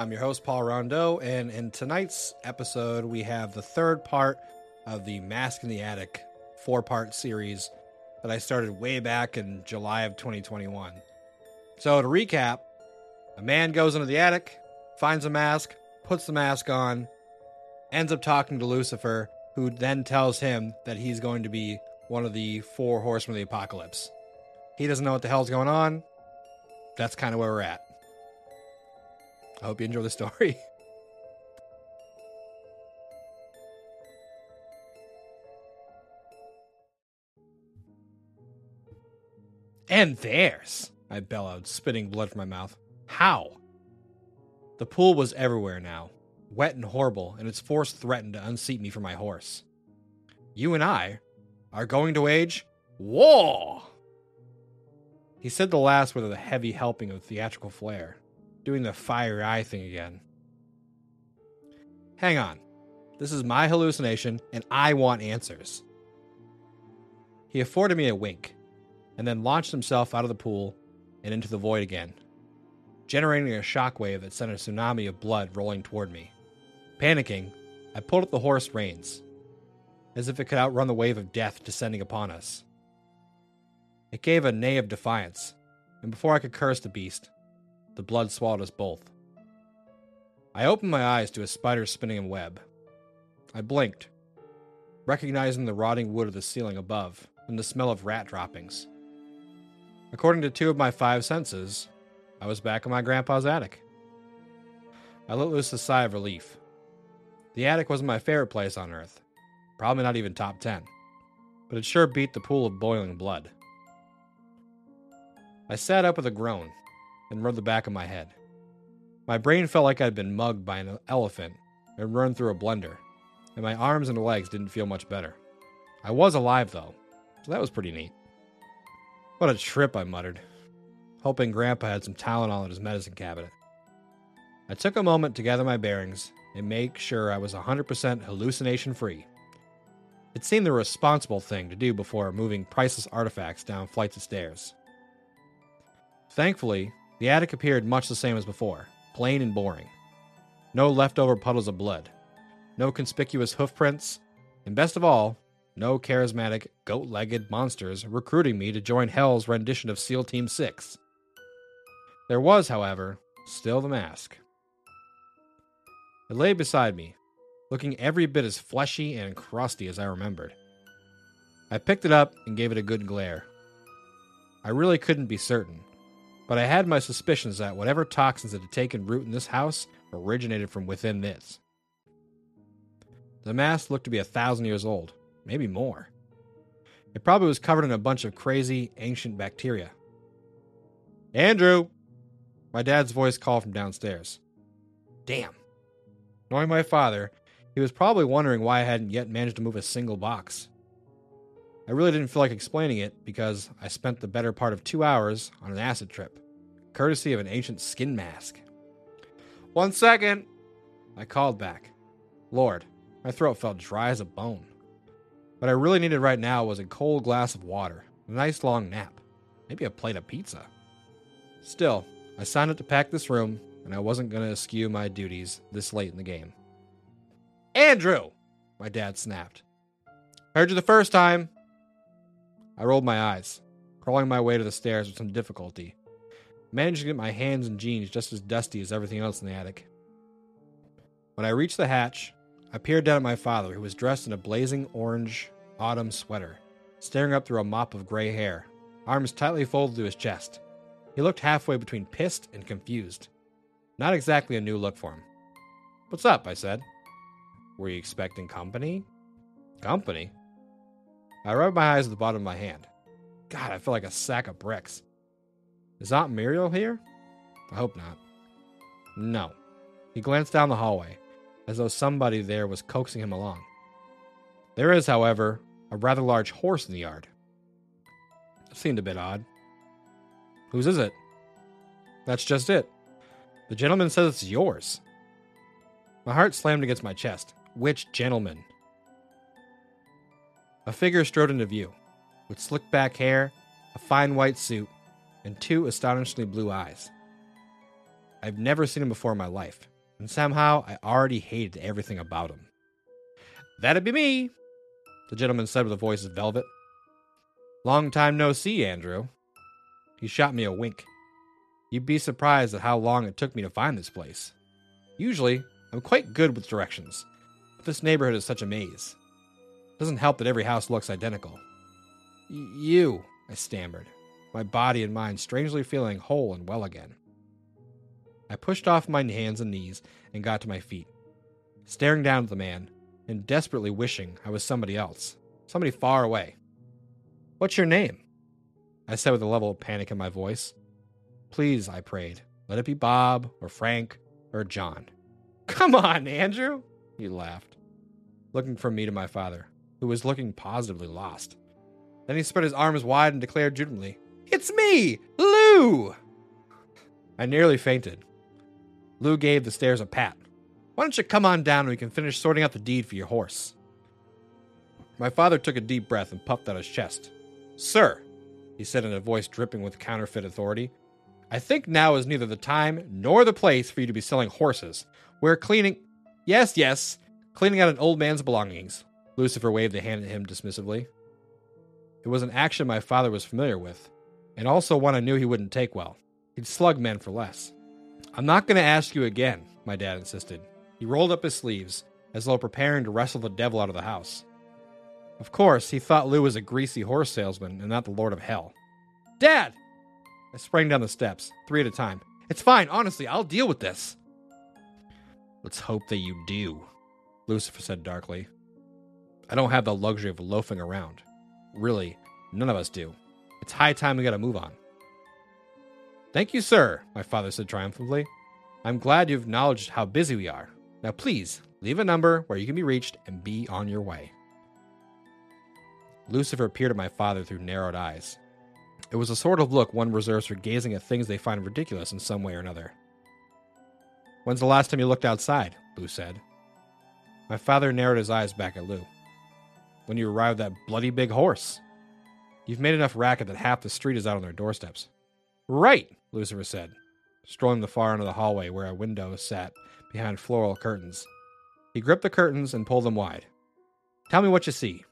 I'm your host, Paul Rondeau, and in tonight's episode, we have the third part of the Mask in the Attic four part series that I started way back in July of 2021. So, to recap, a man goes into the attic, finds a mask, puts the mask on, ends up talking to Lucifer, who then tells him that he's going to be one of the four horsemen of the apocalypse. He doesn't know what the hell's going on. That's kind of where we're at. I hope you enjoy the story. And theirs, I bellowed, spitting blood from my mouth. How? The pool was everywhere now, wet and horrible, and its force threatened to unseat me from my horse. You and I are going to wage war! He said the last with a heavy helping of theatrical flair, doing the fire eye thing again. Hang on. This is my hallucination, and I want answers. He afforded me a wink, and then launched himself out of the pool and into the void again, generating a shockwave that sent a tsunami of blood rolling toward me. Panicking, I pulled at the horse reins, as if it could outrun the wave of death descending upon us. It gave a neigh of defiance, and before I could curse the beast, the blood swallowed us both. I opened my eyes to a spider spinning a web. I blinked, recognizing the rotting wood of the ceiling above and the smell of rat droppings. According to two of my five senses, I was back in my grandpa's attic. I let loose a sigh of relief. The attic wasn't my favorite place on earth, probably not even top 10, but it sure beat the pool of boiling blood. I sat up with a groan and rubbed the back of my head. My brain felt like I'd been mugged by an elephant and run through a blender, and my arms and legs didn't feel much better. I was alive, though, so that was pretty neat. What a trip, I muttered, hoping Grandpa had some Tylenol in his medicine cabinet. I took a moment to gather my bearings and make sure I was 100% hallucination free. It seemed the responsible thing to do before moving priceless artifacts down flights of stairs. Thankfully, the attic appeared much the same as before plain and boring. No leftover puddles of blood, no conspicuous hoofprints, and best of all, no charismatic, goat legged monsters recruiting me to join Hell's rendition of SEAL Team 6. There was, however, still the mask. It lay beside me, looking every bit as fleshy and crusty as I remembered. I picked it up and gave it a good glare. I really couldn't be certain, but I had my suspicions that whatever toxins that had taken root in this house originated from within this. The mask looked to be a thousand years old, maybe more. It probably was covered in a bunch of crazy, ancient bacteria. Andrew! My dad's voice called from downstairs. Damn. Knowing my father, he was probably wondering why I hadn't yet managed to move a single box. I really didn't feel like explaining it because I spent the better part of two hours on an acid trip, courtesy of an ancient skin mask. One second! I called back. Lord, my throat felt dry as a bone. What I really needed right now was a cold glass of water, a nice long nap, maybe a plate of pizza. Still, I signed up to pack this room, and I wasn't going to eschew my duties this late in the game. Andrew! My dad snapped. Heard you the first time. I rolled my eyes, crawling my way to the stairs with some difficulty, managing to get my hands and jeans just as dusty as everything else in the attic. When I reached the hatch, I peered down at my father, who was dressed in a blazing orange autumn sweater, staring up through a mop of gray hair, arms tightly folded to his chest. He looked halfway between pissed and confused. Not exactly a new look for him. What's up? I said. Were you expecting company? Company? I rubbed my eyes at the bottom of my hand. God, I feel like a sack of bricks. Is Aunt Muriel here? I hope not. No. He glanced down the hallway as though somebody there was coaxing him along. There is, however, a rather large horse in the yard. It seemed a bit odd. Whose is it? That's just it. The gentleman says it's yours. My heart slammed against my chest. Which gentleman? A figure strode into view, with slick back hair, a fine white suit, and two astonishingly blue eyes. I've never seen him before in my life, and somehow I already hated everything about him. That'd be me, the gentleman said with a voice of velvet. Long time no see, Andrew. He shot me a wink. You'd be surprised at how long it took me to find this place. Usually, I'm quite good with directions, but this neighborhood is such a maze. Doesn't help that every house looks identical. You, I stammered, my body and mind strangely feeling whole and well again. I pushed off my hands and knees and got to my feet, staring down at the man and desperately wishing I was somebody else, somebody far away. What's your name? I said with a level of panic in my voice. Please, I prayed, let it be Bob or Frank or John. Come on, Andrew, he laughed, looking from me to my father, who was looking positively lost. Then he spread his arms wide and declared jubilantly, It's me, Lou! I nearly fainted. Lou gave the stairs a pat. Why don't you come on down and we can finish sorting out the deed for your horse? My father took a deep breath and puffed out his chest. Sir, he said in a voice dripping with counterfeit authority, I think now is neither the time nor the place for you to be selling horses. We're cleaning. Yes, yes, cleaning out an old man's belongings. Lucifer waved a hand at him dismissively. It was an action my father was familiar with, and also one I knew he wouldn't take well. He'd slug men for less. I'm not going to ask you again, my dad insisted. He rolled up his sleeves, as though preparing to wrestle the devil out of the house. Of course, he thought Lou was a greasy horse salesman and not the Lord of Hell. Dad! I sprang down the steps, three at a time. It's fine, honestly, I'll deal with this. Let's hope that you do, Lucifer said darkly. I don't have the luxury of loafing around. Really, none of us do. It's high time we gotta move on. Thank you, sir, my father said triumphantly. I'm glad you've acknowledged how busy we are. Now, please, leave a number where you can be reached and be on your way. Lucifer peered at my father through narrowed eyes. It was a sort of look one reserves for gazing at things they find ridiculous in some way or another. When's the last time you looked outside? Lou said. My father narrowed his eyes back at Lou. When you arrived that bloody big horse. You've made enough racket that half the street is out on their doorsteps. Right, Lucifer said, strolling the far end of the hallway where a window sat behind floral curtains. He gripped the curtains and pulled them wide. Tell me what you see.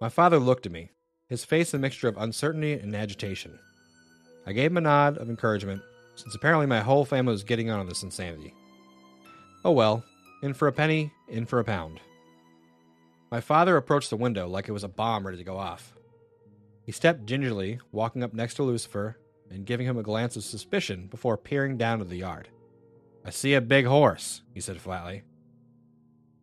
My father looked at me, his face a mixture of uncertainty and agitation. I gave him a nod of encouragement, since apparently my whole family was getting on this insanity. Oh well, in for a penny, in for a pound. My father approached the window like it was a bomb ready to go off. He stepped gingerly, walking up next to Lucifer and giving him a glance of suspicion before peering down to the yard. I see a big horse, he said flatly.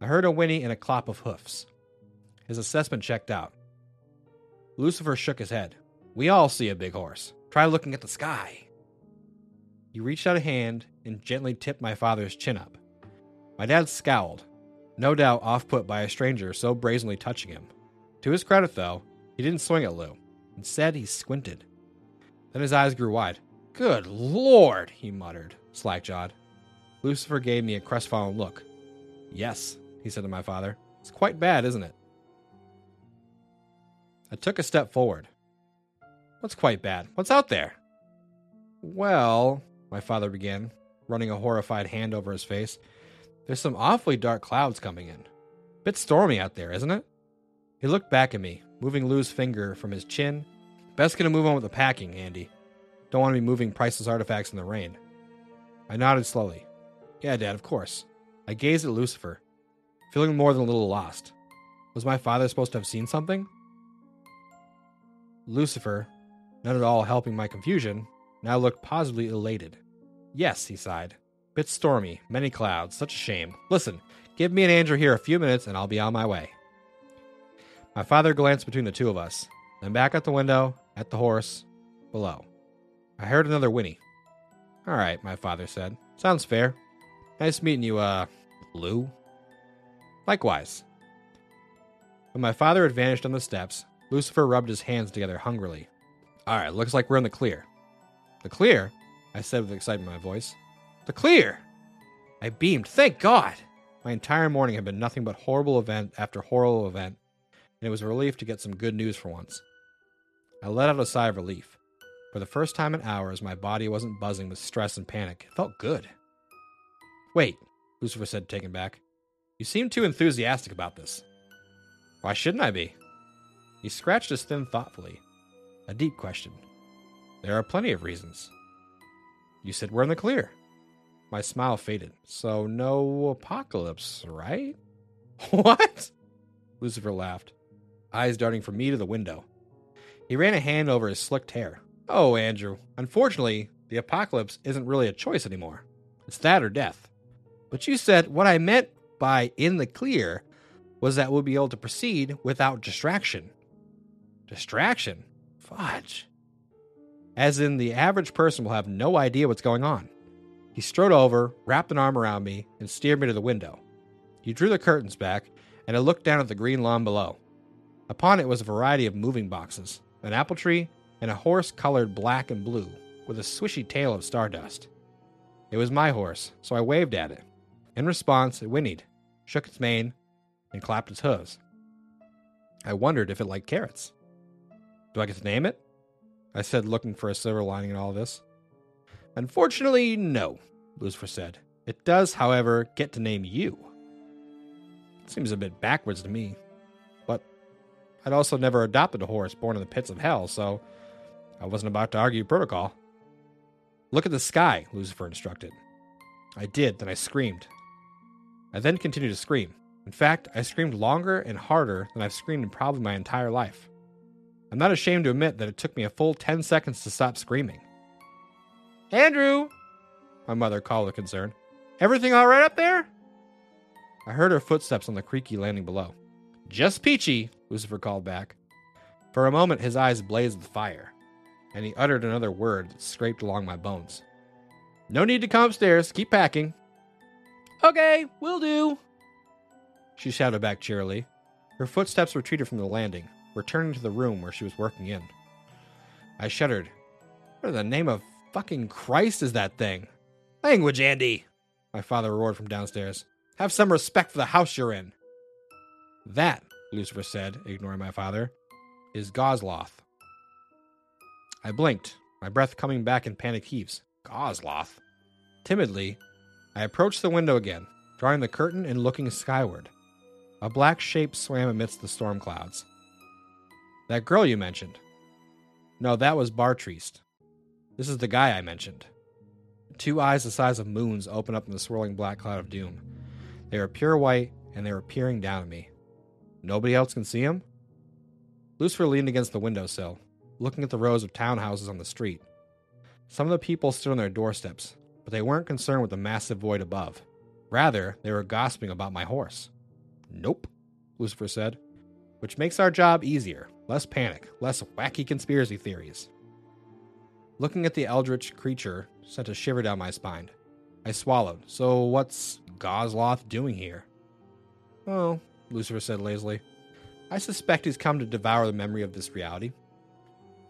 I heard a whinny and a clop of hoofs. His assessment checked out. Lucifer shook his head. We all see a big horse. Try looking at the sky. He reached out a hand and gently tipped my father's chin up. My dad scowled, no doubt off put by a stranger so brazenly touching him. To his credit, though, he didn't swing at Lou. Instead, he squinted. Then his eyes grew wide. Good lord, he muttered, slack jawed. Lucifer gave me a crestfallen look. Yes, he said to my father. It's quite bad, isn't it? I took a step forward. What's quite bad? What's out there? Well, my father began, running a horrified hand over his face. There's some awfully dark clouds coming in. Bit stormy out there, isn't it? He looked back at me, moving Lou's finger from his chin. Best gonna move on with the packing, Andy. Don't want to be moving priceless artifacts in the rain. I nodded slowly. Yeah, Dad, of course. I gazed at Lucifer, feeling more than a little lost. Was my father supposed to have seen something? Lucifer, not at all helping my confusion, now looked positively elated. Yes, he sighed. Bit stormy, many clouds, such a shame. Listen, give me and Andrew here a few minutes and I'll be on my way. My father glanced between the two of us, then back at the window, at the horse, below. I heard another whinny. All right, my father said. Sounds fair. Nice meeting you, uh, Lou. Likewise. When my father had vanished on the steps, Lucifer rubbed his hands together hungrily. All right, looks like we're in the clear. The clear? I said with excitement in my voice. The clear! I beamed. Thank God! My entire morning had been nothing but horrible event after horrible event, and it was a relief to get some good news for once. I let out a sigh of relief. For the first time in hours, my body wasn't buzzing with stress and panic. It felt good. Wait, Lucifer said, taken back. You seem too enthusiastic about this. Why shouldn't I be? He scratched his thin thoughtfully. A deep question. There are plenty of reasons. You said we're in the clear. My smile faded. So no apocalypse, right? What? Lucifer laughed, eyes darting from me to the window. He ran a hand over his slicked hair. Oh, Andrew, unfortunately, the apocalypse isn't really a choice anymore. It's that or death. But you said what I meant by in the clear was that we'll be able to proceed without distraction. Distraction? Fudge. As in, the average person will have no idea what's going on. He strode over, wrapped an arm around me, and steered me to the window. He drew the curtains back, and I looked down at the green lawn below. Upon it was a variety of moving boxes, an apple tree, and a horse colored black and blue, with a swishy tail of stardust. It was my horse, so I waved at it. In response, it whinnied, shook its mane, and clapped its hooves. I wondered if it liked carrots. Do I get to name it? I said, looking for a silver lining in all this. Unfortunately, no, Lucifer said. It does, however, get to name you. Seems a bit backwards to me. But I'd also never adopted a horse born in the pits of hell, so I wasn't about to argue protocol. Look at the sky, Lucifer instructed. I did, then I screamed. I then continued to scream. In fact, I screamed longer and harder than I've screamed in probably my entire life. I'm not ashamed to admit that it took me a full 10 seconds to stop screaming. Andrew! My mother called with concern. Everything all right up there? I heard her footsteps on the creaky landing below. Just peachy, Lucifer called back. For a moment, his eyes blazed with fire, and he uttered another word that scraped along my bones. No need to come upstairs. Keep packing. Okay, will do. She shouted back cheerily. Her footsteps retreated from the landing, returning to the room where she was working in. I shuddered. What in the name of fucking Christ is that thing? Language, Andy! My father roared from downstairs. Have some respect for the house you're in. That, Lucifer said, ignoring my father, is Gosloth. I blinked, my breath coming back in panic heaves. Gosloth? Timidly, I approached the window again, drawing the curtain and looking skyward. A black shape swam amidst the storm clouds. That girl you mentioned. No, that was Bartriest. This is the guy I mentioned. Two eyes the size of moons open up in the swirling black cloud of doom. They are pure white, and they are peering down at me. Nobody else can see him? Lucifer leaned against the windowsill, looking at the rows of townhouses on the street. Some of the people stood on their doorsteps, but they weren't concerned with the massive void above. Rather, they were gossiping about my horse. Nope, Lucifer said. Which makes our job easier. Less panic, less wacky conspiracy theories. Looking at the eldritch creature sent a shiver down my spine. I swallowed. So what's Gosloth doing here? Oh, Lucifer said lazily. I suspect he's come to devour the memory of this reality.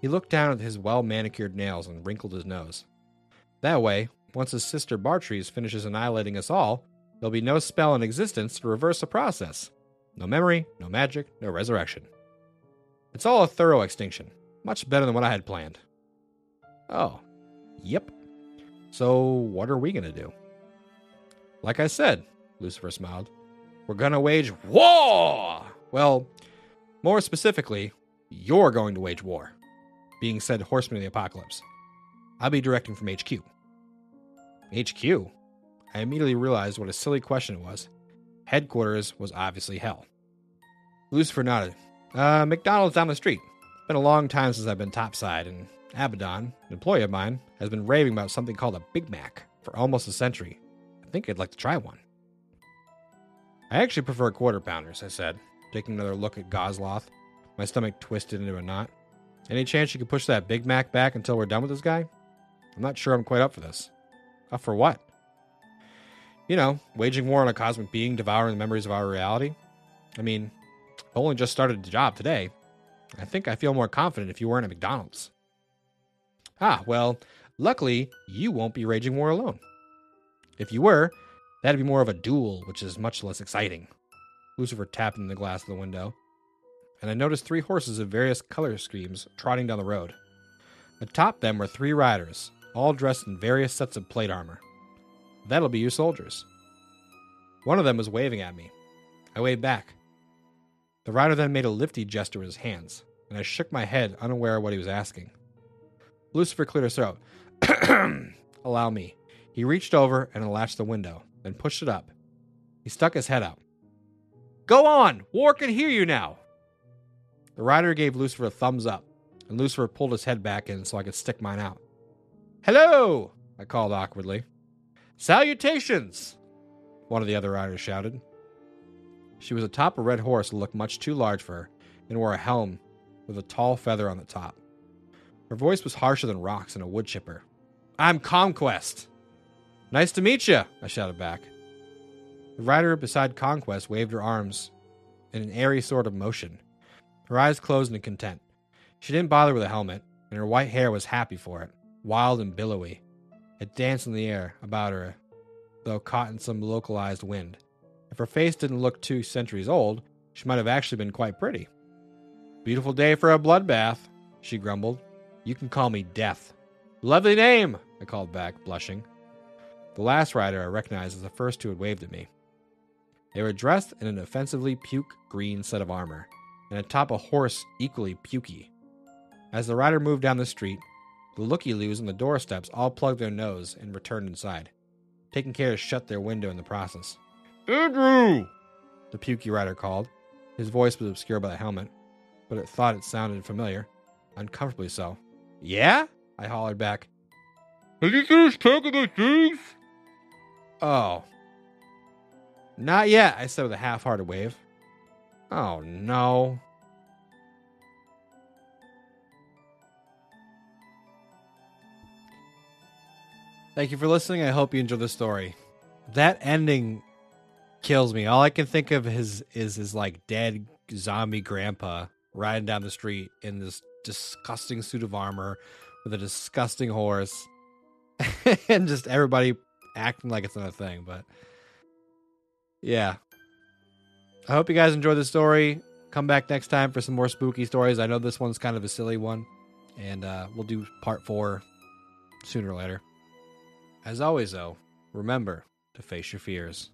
He looked down at his well manicured nails and wrinkled his nose. That way, once his sister Bartriest finishes annihilating us all, there'll be no spell in existence to reverse the process. No memory, no magic, no resurrection. It's all a thorough extinction. Much better than what I had planned. Oh, yep. So, what are we going to do? Like I said, Lucifer smiled, we're going to wage war! Well, more specifically, you're going to wage war, being said horseman of the apocalypse. I'll be directing from HQ. HQ? I immediately realized what a silly question it was. Headquarters was obviously hell. Lucifer nodded. Uh, McDonald's down the street. Been a long time since I've been topside, and Abaddon, an employee of mine, has been raving about something called a Big Mac for almost a century. I think I'd like to try one. I actually prefer quarter pounders, I said, taking another look at Gosloth. My stomach twisted into a knot. Any chance you could push that Big Mac back until we're done with this guy? I'm not sure I'm quite up for this. Up for what? You know, waging war on a cosmic being devouring the memories of our reality. I mean, I've only just started the job today. I think I feel more confident if you weren't at McDonald's. Ah, well, luckily, you won't be raging war alone. If you were, that'd be more of a duel, which is much less exciting. Lucifer tapped in the glass of the window, and I noticed three horses of various color schemes trotting down the road. Atop them were three riders, all dressed in various sets of plate armor. That'll be your soldiers. One of them was waving at me. I waved back. The rider then made a lifty gesture with his hands, and I shook my head, unaware of what he was asking. Lucifer cleared his throat. Allow me. He reached over and unlatched the window, then pushed it up. He stuck his head out. Go on! War can hear you now! The rider gave Lucifer a thumbs up, and Lucifer pulled his head back in so I could stick mine out. Hello! I called awkwardly. Salutations! One of the other riders shouted. She was atop a red horse that looked much too large for her and wore a helm with a tall feather on the top. Her voice was harsher than rocks and a wood chipper. I'm Conquest. Nice to meet you, I shouted back. The rider beside Conquest waved her arms in an airy sort of motion. Her eyes closed in content. She didn't bother with a helmet, and her white hair was happy for it, wild and billowy. It danced in the air about her, though caught in some localized wind. If her face didn't look two centuries old, she might have actually been quite pretty. Beautiful day for a bloodbath, she grumbled. You can call me Death. Lovely name, I called back, blushing. The last rider I recognized as the first who had waved at me. They were dressed in an offensively puke green set of armor, and atop a horse equally pukey. As the rider moved down the street, the looky loos on the doorsteps all plugged their nose and returned inside, taking care to shut their window in the process. Andrew! The pukey rider called. His voice was obscured by the helmet, but it thought it sounded familiar, uncomfortably so. Yeah? I hollered back. Have you finished packing those things? Oh. Not yet, I said with a half hearted wave. Oh no. Thank you for listening. I hope you enjoyed the story. That ending kills me. All I can think of is is his like dead zombie grandpa riding down the street in this disgusting suit of armor with a disgusting horse and just everybody acting like it's not a thing. But yeah, I hope you guys enjoyed the story. Come back next time for some more spooky stories. I know this one's kind of a silly one, and uh, we'll do part four sooner or later. As always, though, remember to face your fears.